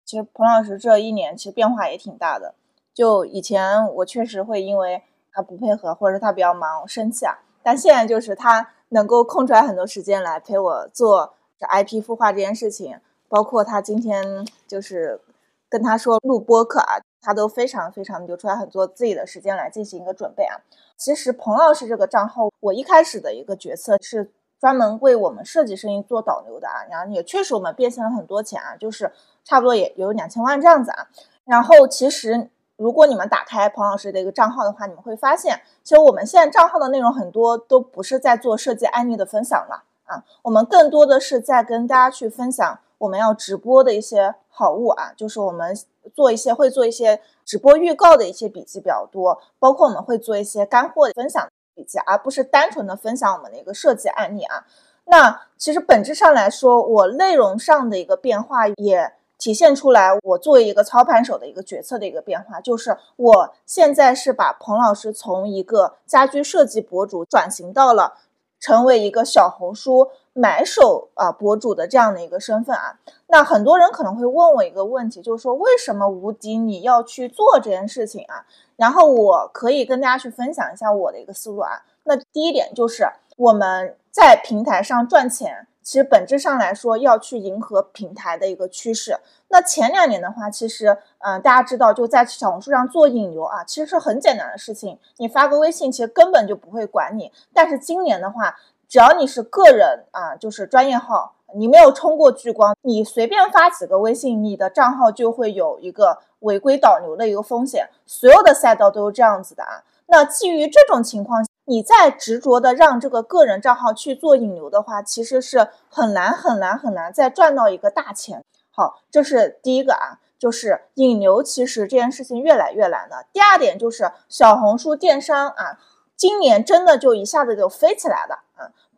其实彭老师这一年其实变化也挺大的，就以前我确实会因为他不配合，或者是他比较忙我生气啊，但现在就是他能够空出来很多时间来陪我做 IP 孵化这件事情，包括他今天就是跟他说录播课啊，他都非常非常留出来很多自己的时间来进行一个准备啊。其实彭老师这个账号，我一开始的一个决策是。专门为我们设计生意做导流的啊，然后也确实我们变现了很多钱啊，就是差不多也有两千万这样子啊。然后其实如果你们打开彭老师的一个账号的话，你们会发现，其实我们现在账号的内容很多都不是在做设计案例的分享了啊，我们更多的是在跟大家去分享我们要直播的一些好物啊，就是我们做一些会做一些直播预告的一些笔记比较多，包括我们会做一些干货的分享。笔记，而不是单纯的分享我们的一个设计案例啊。那其实本质上来说，我内容上的一个变化也体现出来，我作为一个操盘手的一个决策的一个变化，就是我现在是把彭老师从一个家居设计博主转型到了成为一个小红书买手啊博主的这样的一个身份啊。那很多人可能会问我一个问题，就是说为什么吴迪你要去做这件事情啊？然后我可以跟大家去分享一下我的一个思路啊。那第一点就是我们在平台上赚钱，其实本质上来说要去迎合平台的一个趋势。那前两年的话，其实嗯，大家知道就在小红书上做引流啊，其实是很简单的事情，你发个微信，其实根本就不会管你。但是今年的话，只要你是个人啊，就是专业号。你没有充过聚光，你随便发几个微信，你的账号就会有一个违规导流的一个风险，所有的赛道都是这样子的啊。那基于这种情况，你再执着的让这个个人账号去做引流的话，其实是很难很难很难再赚到一个大钱。好，这是第一个啊，就是引流其实这件事情越来越难了。第二点就是小红书电商啊，今年真的就一下子就飞起来了，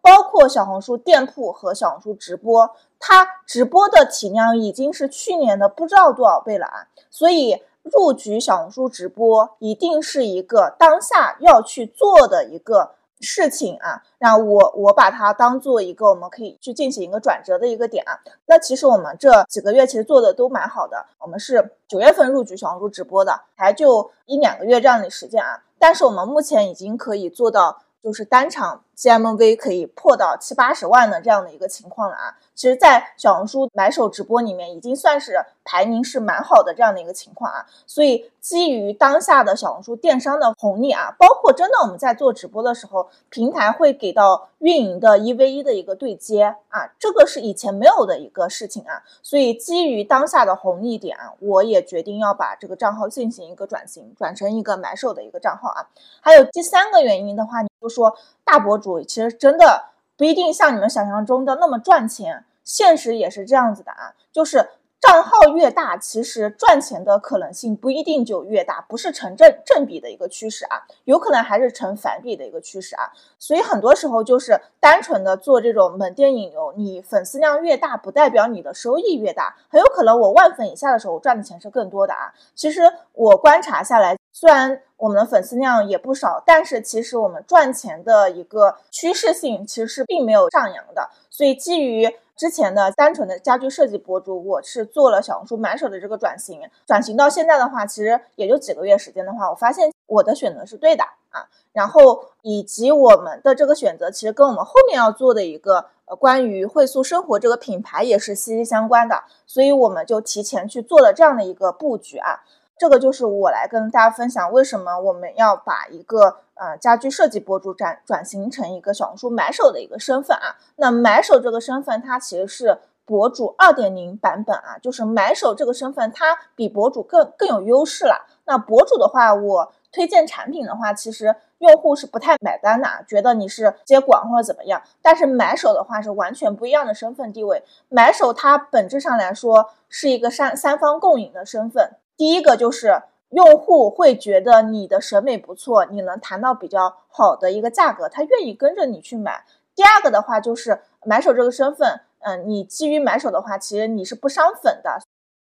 包括小红书店铺和小红书直播，它直播的体量已经是去年的不知道多少倍了啊，所以。入局小红书直播一定是一个当下要去做的一个事情啊，那我我把它当做一个我们可以去进行一个转折的一个点啊。那其实我们这几个月其实做的都蛮好的，我们是九月份入局小红书直播的，还就一两个月这样的时间啊，但是我们目前已经可以做到。就是单场 GMV 可以破到七八十万的这样的一个情况了啊！其实，在小红书买手直播里面，已经算是排名是蛮好的这样的一个情况啊。所以，基于当下的小红书电商的红利啊，包括真的我们在做直播的时候，平台会给到运营的一 v 一的一个对接啊，这个是以前没有的一个事情啊。所以，基于当下的红利点啊，我也决定要把这个账号进行一个转型，转成一个买手的一个账号啊。还有第三个原因的话，你就说大博主其实真的不一定像你们想象中的那么赚钱，现实也是这样子的啊，就是。账号越大，其实赚钱的可能性不一定就越大，不是成正正比的一个趋势啊，有可能还是成反比的一个趋势啊。所以很多时候就是单纯的做这种门店引流，你粉丝量越大，不代表你的收益越大，很有可能我万粉以下的时候，我赚的钱是更多的啊。其实我观察下来，虽然我们的粉丝量也不少，但是其实我们赚钱的一个趋势性其实是并没有上扬的。所以基于。之前的单纯的家居设计博主，我是做了小红书买手的这个转型，转型到现在的话，其实也就几个月时间的话，我发现我的选择是对的啊。然后以及我们的这个选择，其实跟我们后面要做的一个呃关于汇速生活这个品牌也是息息相关的，所以我们就提前去做了这样的一个布局啊。这个就是我来跟大家分享，为什么我们要把一个呃家居设计博主转转型成一个小红书买手的一个身份啊。那买手这个身份，它其实是博主二点零版本啊，就是买手这个身份，它比博主更更有优势了。那博主的话，我推荐产品的话，其实用户是不太买单的，觉得你是接广或者怎么样。但是买手的话是完全不一样的身份地位，买手它本质上来说是一个三三方共赢的身份。第一个就是用户会觉得你的审美不错，你能谈到比较好的一个价格，他愿意跟着你去买。第二个的话就是买手这个身份，嗯，你基于买手的话，其实你是不伤粉的。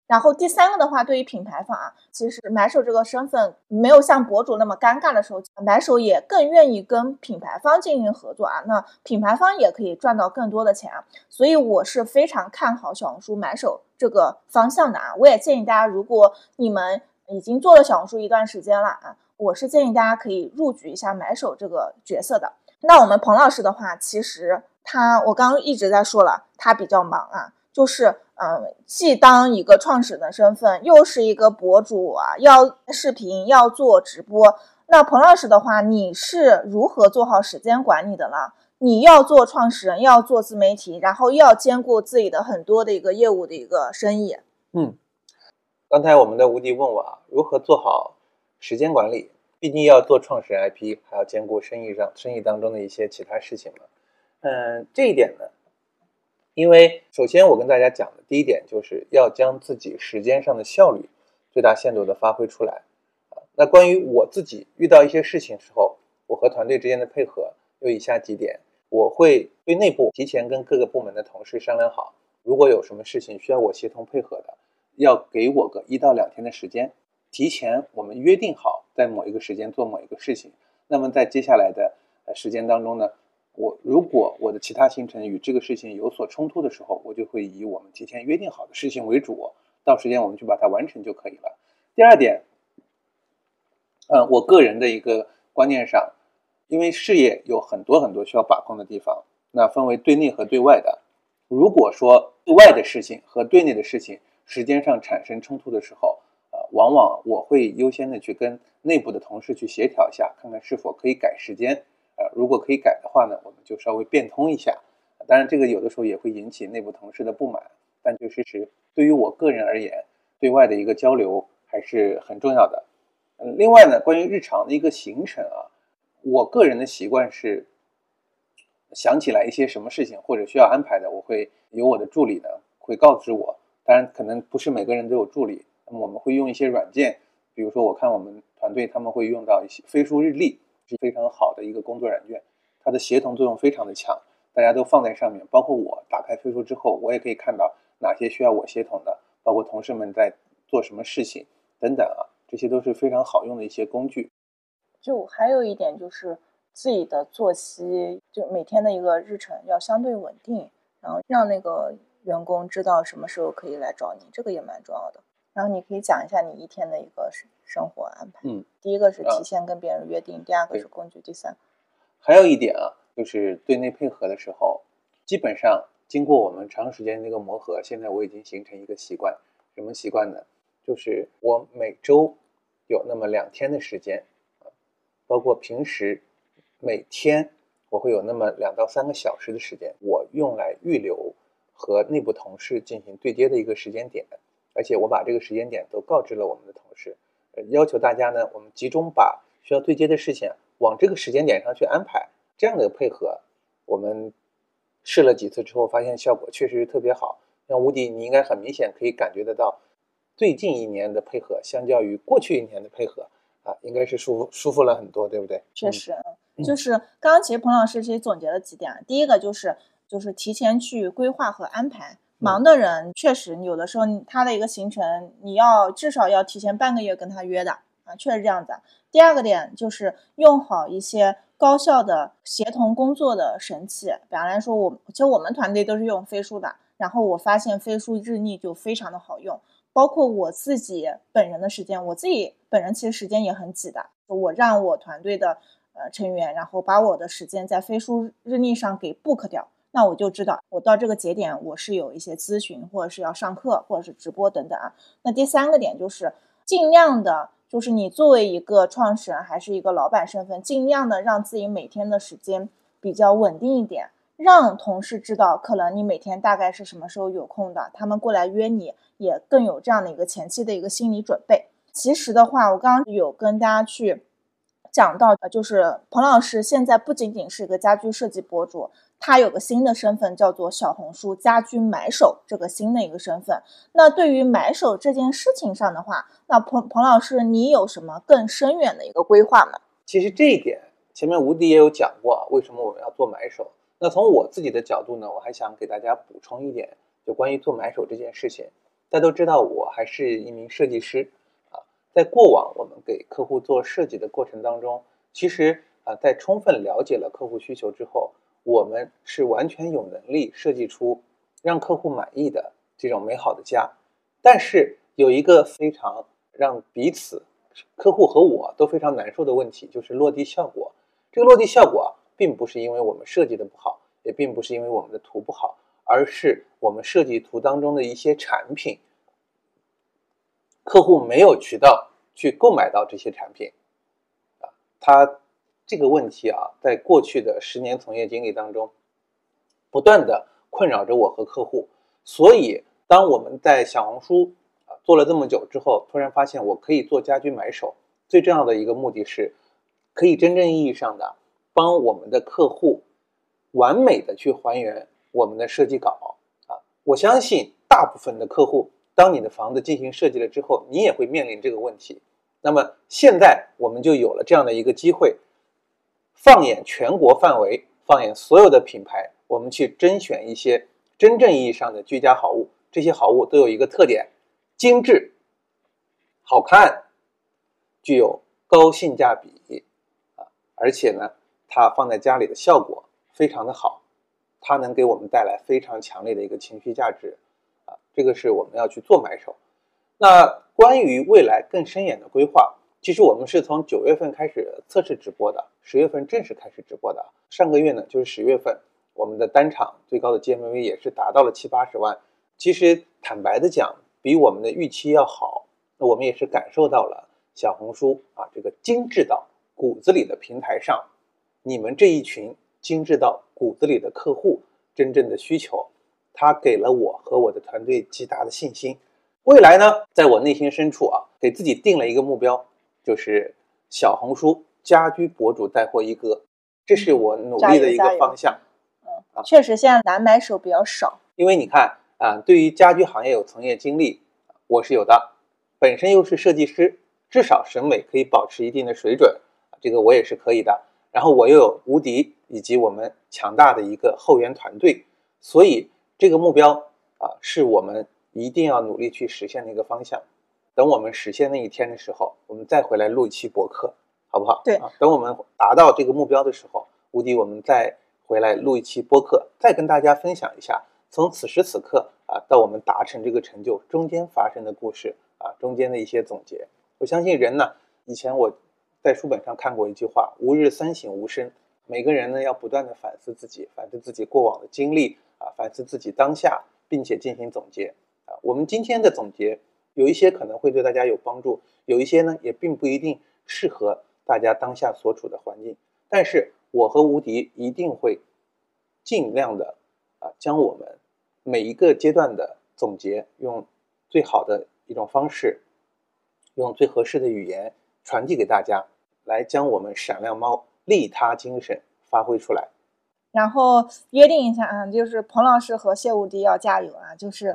然后第三个的话，对于品牌方啊，其实买手这个身份没有像博主那么尴尬的时候，买手也更愿意跟品牌方进行合作啊，那品牌方也可以赚到更多的钱啊，所以我是非常看好小红书买手这个方向的啊，我也建议大家，如果你们已经做了小红书一段时间了啊，我是建议大家可以入局一下买手这个角色的。那我们彭老师的话，其实他我刚刚一直在说了，他比较忙啊。就是，嗯，既当一个创始人的身份，又是一个博主啊，要视频，要做直播。那彭老师的话，你是如何做好时间管理的呢？你要做创始人，要做自媒体，然后又要兼顾自己的很多的一个业务的一个生意。嗯，刚才我们的吴迪问我啊，如何做好时间管理？毕竟要做创始人 IP，还要兼顾生意上生意当中的一些其他事情嘛。嗯，这一点呢？因为首先我跟大家讲的第一点就是要将自己时间上的效率最大限度的发挥出来啊。那关于我自己遇到一些事情时候，我和团队之间的配合有以下几点：我会对内部提前跟各个部门的同事商量好，如果有什么事情需要我协同配合的，要给我个一到两天的时间，提前我们约定好在某一个时间做某一个事情。那么在接下来的呃时间当中呢？我如果我的其他行程与这个事情有所冲突的时候，我就会以我们提前约定好的事情为主，到时间我们去把它完成就可以了。第二点，嗯，我个人的一个观念上，因为事业有很多很多需要把控的地方，那分为对内和对外的。如果说对外的事情和对内的事情时间上产生冲突的时候，呃，往往我会优先的去跟内部的同事去协调一下，看看是否可以改时间。呃，如果可以改的话呢，我们就稍微变通一下。当然，这个有的时候也会引起内部同事的不满，但确实是对于我个人而言，对外的一个交流还是很重要的。嗯，另外呢，关于日常的一个行程啊，我个人的习惯是，想起来一些什么事情或者需要安排的，我会有我的助理呢会告知我。当然，可能不是每个人都有助理，那么我们会用一些软件，比如说我看我们团队他们会用到一些飞书日历，是非常好的一个工作软件，它的协同作用非常的强，大家都放在上面，包括我打开飞书之后，我也可以看到哪些需要我协同的，包括同事们在做什么事情等等啊。这些都是非常好用的一些工具。就还有一点就是自己的作息，就每天的一个日程要相对稳定，然后让那个员工知道什么时候可以来找你，这个也蛮重要的。然后你可以讲一下你一天的一个生生活安排。嗯，第一个是提前跟别人约定，第二个是工具，第三。还有一点啊，就是对内配合的时候，基本上经过我们长时间的一个磨合，现在我已经形成一个习惯，什么习惯呢？就是我每周有那么两天的时间，啊，包括平时每天我会有那么两到三个小时的时间，我用来预留和内部同事进行对接的一个时间点，而且我把这个时间点都告知了我们的同事，呃，要求大家呢，我们集中把需要对接的事情往这个时间点上去安排，这样的配合，我们试了几次之后，发现效果确实特别好。像吴迪，你应该很明显可以感觉得到。最近一年的配合，相较于过去一年的配合啊，应该是舒服舒服了很多，对不对？确实，就是刚刚其实彭老师其实总结了几点，第一个就是就是提前去规划和安排。忙的人确实有的时候他的一个行程，你要至少要提前半个月跟他约的啊，确实这样子。第二个点就是用好一些高效的协同工作的神器，比方来说，我其实我们团队都是用飞书的，然后我发现飞书日历就非常的好用。包括我自己本人的时间，我自己本人其实时间也很挤的。我让我团队的呃成员，然后把我的时间在飞书日历上给 book 掉，那我就知道我到这个节点我是有一些咨询，或者是要上课，或者是直播等等啊。那第三个点就是尽量的，就是你作为一个创始人还是一个老板身份，尽量的让自己每天的时间比较稳定一点。让同事知道，可能你每天大概是什么时候有空的，他们过来约你，也更有这样的一个前期的一个心理准备。其实的话，我刚刚有跟大家去讲到，就是彭老师现在不仅仅是一个家居设计博主，他有个新的身份叫做小红书家居买手，这个新的一个身份。那对于买手这件事情上的话，那彭彭老师，你有什么更深远的一个规划吗？其实这一点前面吴迪也有讲过，为什么我们要做买手。那从我自己的角度呢，我还想给大家补充一点，就关于做买手这件事情。大家都知道，我还是一名设计师啊。在过往我们给客户做设计的过程当中，其实啊，在充分了解了客户需求之后，我们是完全有能力设计出让客户满意的这种美好的家。但是有一个非常让彼此客户和我都非常难受的问题，就是落地效果。这个落地效果啊。并不是因为我们设计的不好，也并不是因为我们的图不好，而是我们设计图当中的一些产品，客户没有渠道去购买到这些产品，啊，他这个问题啊，在过去的十年从业经历当中，不断的困扰着我和客户。所以，当我们在小红书啊做了这么久之后，突然发现我可以做家居买手，最重要的一个目的是，可以真正意义上的。帮我们的客户完美的去还原我们的设计稿啊！我相信大部分的客户，当你的房子进行设计了之后，你也会面临这个问题。那么现在我们就有了这样的一个机会，放眼全国范围，放眼所有的品牌，我们去甄选一些真正意义上的居家好物。这些好物都有一个特点：精致、好看，具有高性价比啊！而且呢。它放在家里的效果非常的好，它能给我们带来非常强烈的一个情绪价值，啊，这个是我们要去做买手。那关于未来更深远的规划，其实我们是从九月份开始测试直播的，十月份正式开始直播的。上个月呢，就是十月份，我们的单场最高的 GMV 也是达到了七八十万。其实坦白的讲，比我们的预期要好。那我们也是感受到了小红书啊这个精致到骨子里的平台上。你们这一群精致到骨子里的客户真正的需求，他给了我和我的团队极大的信心。未来呢，在我内心深处啊，给自己定了一个目标，就是小红书家居博主带货一哥，这是我努力的一个方向。嗯，确实现在难买手比较少，因为你看啊，对于家居行业有从业经历，我是有的，本身又是设计师，至少审美可以保持一定的水准，这个我也是可以的。然后我又有无敌以及我们强大的一个后援团队，所以这个目标啊，是我们一定要努力去实现的一个方向。等我们实现那一天的时候，我们再回来录一期博客，好不好？对啊。等我们达到这个目标的时候，无敌，我们再回来录一期播客，再跟大家分享一下从此时此刻啊到我们达成这个成就中间发生的故事啊，中间的一些总结。我相信人呢，以前我。在书本上看过一句话：“吾日三省吾身。”每个人呢要不断的反思自己，反思自己过往的经历啊，反思自己当下，并且进行总结啊。我们今天的总结有一些可能会对大家有帮助，有一些呢也并不一定适合大家当下所处的环境。但是我和吴迪一定会尽量的啊，将我们每一个阶段的总结，用最好的一种方式，用最合适的语言。传递给大家，来将我们闪亮猫利他精神发挥出来。然后约定一下啊，就是彭老师和谢无敌要加油啊，就是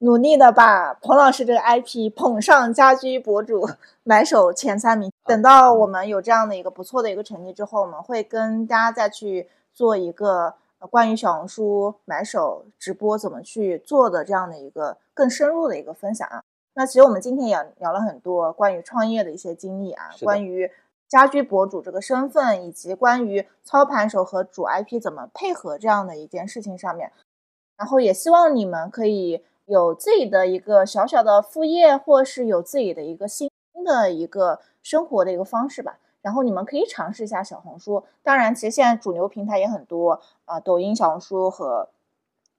努力的把彭老师这个 IP 捧上家居博主 买手前三名。等到我们有这样的一个不错的一个成绩之后，我们会跟大家再去做一个关于小红书买手直播怎么去做的这样的一个更深入的一个分享啊。那其实我们今天也聊了很多关于创业的一些经历啊，关于家居博主这个身份，以及关于操盘手和主 IP 怎么配合这样的一件事情上面。然后也希望你们可以有自己的一个小小的副业，或是有自己的一个新的一个生活的一个方式吧。然后你们可以尝试一下小红书，当然，其实现在主流平台也很多啊，抖音、小红书和。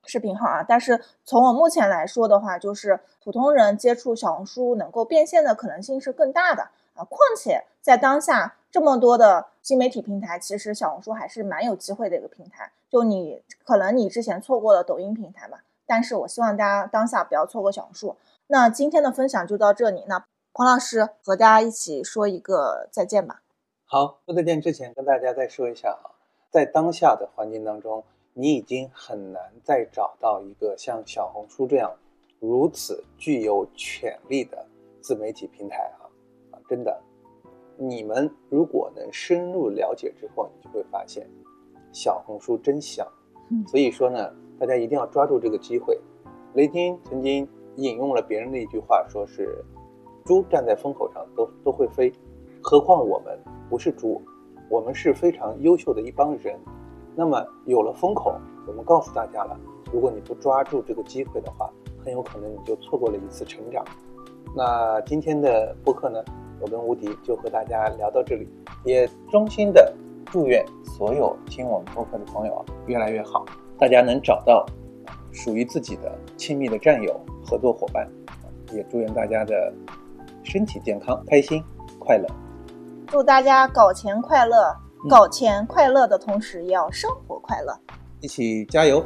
视频号啊，但是从我目前来说的话，就是普通人接触小红书能够变现的可能性是更大的啊。况且在当下这么多的新媒体平台，其实小红书还是蛮有机会的一个平台。就你可能你之前错过了抖音平台嘛，但是我希望大家当下不要错过小红书。那今天的分享就到这里，那彭老师和大家一起说一个再见吧。好，说再见之前跟大家再说一下啊，在当下的环境当中。你已经很难再找到一个像小红书这样如此具有潜力的自媒体平台啊啊！真的，你们如果能深入了解之后，你就会发现小红书真香。所以说呢，大家一定要抓住这个机会。雷军曾经引用了别人的一句话，说是猪站在风口上都都会飞，何况我们不是猪，我们是非常优秀的一帮人。那么有了风口，我们告诉大家了，如果你不抓住这个机会的话，很有可能你就错过了一次成长。那今天的播客呢，我跟吴迪就和大家聊到这里，也衷心的祝愿所有听我们播客的朋友越来越好，大家能找到属于自己的亲密的战友、合作伙伴，也祝愿大家的身体健康、开心、快乐。祝大家搞钱快乐！搞钱快乐的同时，也要生活快乐，一起加油！